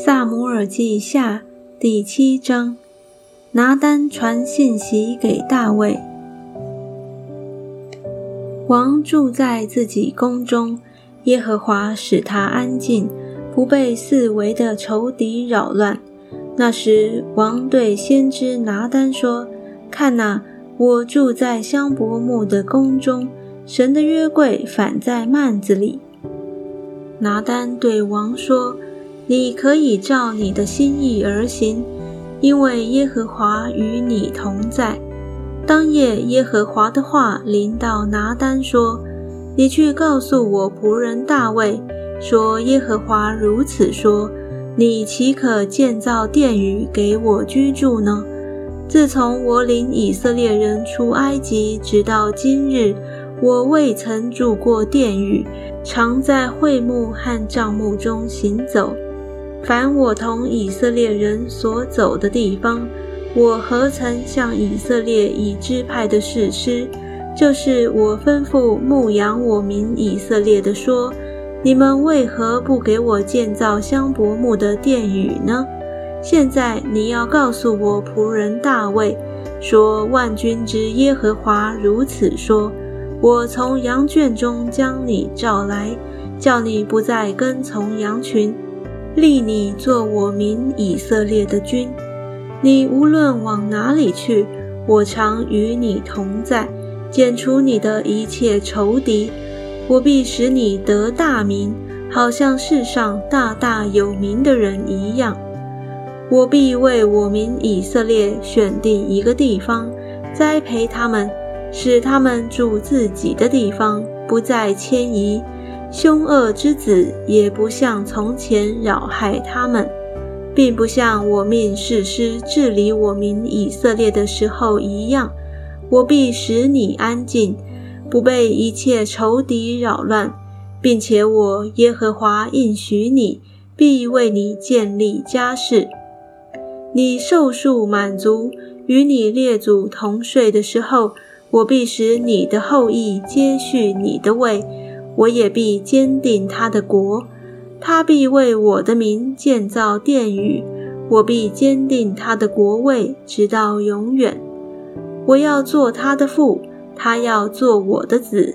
萨姆尔记下第七章，拿单传信息给大卫。王住在自己宫中，耶和华使他安静，不被四围的仇敌扰乱。那时，王对先知拿单说：“看哪，我住在香柏木的宫中，神的约柜反在幔子里。”拿单对王说。你可以照你的心意而行，因为耶和华与你同在。当夜，耶和华的话临到拿单说：“你去告诉我仆人大卫，说耶和华如此说：你岂可建造殿宇给我居住呢？自从我领以色列人出埃及，直到今日，我未曾住过殿宇，常在会幕和帐幕中行走。”凡我同以色列人所走的地方，我何曾向以色列已支派的士师，就是我吩咐牧养我民以色列的说：你们为何不给我建造香柏木的殿宇呢？现在你要告诉我仆人大卫，说万军之耶和华如此说：我从羊圈中将你召来，叫你不再跟从羊群。立你做我民以色列的君，你无论往哪里去，我常与你同在，剪除你的一切仇敌，我必使你得大名，好像世上大大有名的人一样。我必为我民以色列选定一个地方，栽培他们，使他们住自己的地方，不再迁移。凶恶之子也不像从前扰害他们，并不像我命士师治理我民以色列的时候一样。我必使你安静，不被一切仇敌扰乱，并且我耶和华应许你，必为你建立家室。你寿数满足，与你列祖同睡的时候，我必使你的后裔接续你的位。我也必坚定他的国，他必为我的名建造殿宇，我必坚定他的国位，直到永远。我要做他的父，他要做我的子。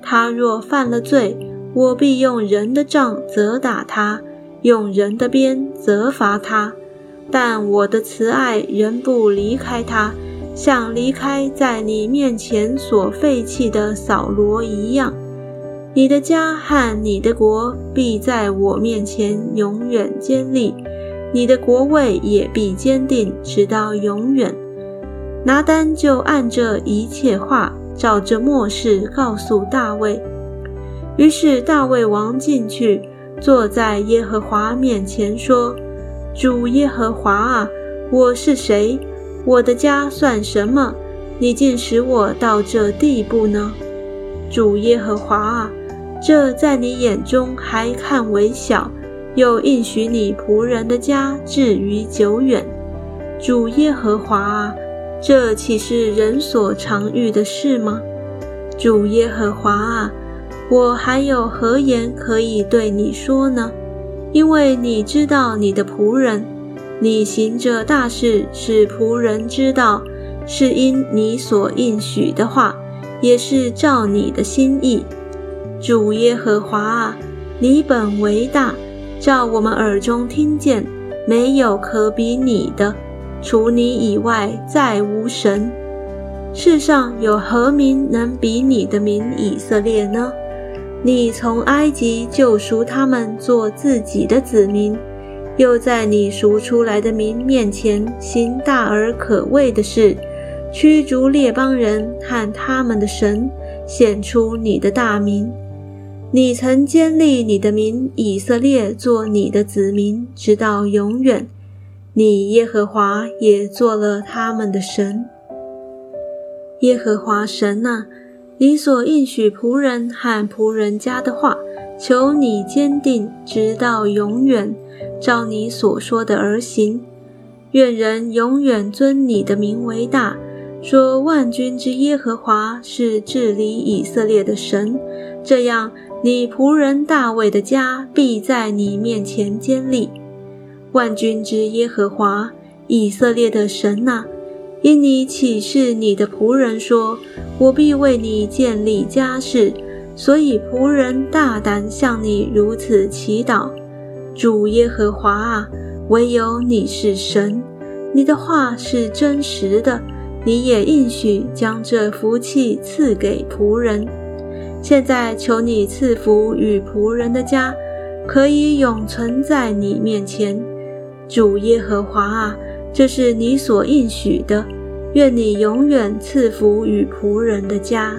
他若犯了罪，我必用人的杖责打他，用人的鞭责罚他。但我的慈爱仍不离开他，像离开在你面前所废弃的扫罗一样。你的家和你的国必在我面前永远坚立，你的国位也必坚定，直到永远。拿单就按这一切话，照着末世告诉大卫。于是大卫王进去，坐在耶和华面前说：“主耶和华啊，我是谁？我的家算什么？你竟使我到这地步呢？主耶和华啊！”这在你眼中还看为小，又应许你仆人的家至于久远。主耶和华啊，这岂是人所常遇的事吗？主耶和华啊，我还有何言可以对你说呢？因为你知道你的仆人，你行这大事使仆人知道，是因你所应许的话，也是照你的心意。主耶和华啊，你本为大，照我们耳中听见，没有可比你的，除你以外再无神。世上有何名能比你的名以色列呢？你从埃及救赎他们做自己的子民，又在你赎出来的民面前行大而可畏的事，驱逐列邦人和他们的神，显出你的大名。你曾建立你的名以色列做你的子民，直到永远。你耶和华也做了他们的神。耶和华神啊，你所应许仆人和仆人家的话，求你坚定，直到永远，照你所说的而行。愿人永远尊你的名为大，说万军之耶和华是治理以色列的神。这样。你仆人大卫的家必在你面前坚立。万军之耶和华以色列的神呐，因你启示你的仆人说：“我必为你建立家室。”所以仆人大胆向你如此祈祷：“主耶和华啊，唯有你是神，你的话是真实的，你也应许将这福气赐给仆人。现在求你赐福与仆人的家。”可以永存在你面前，主耶和华啊，这是你所应许的。愿你永远赐福与仆人的家。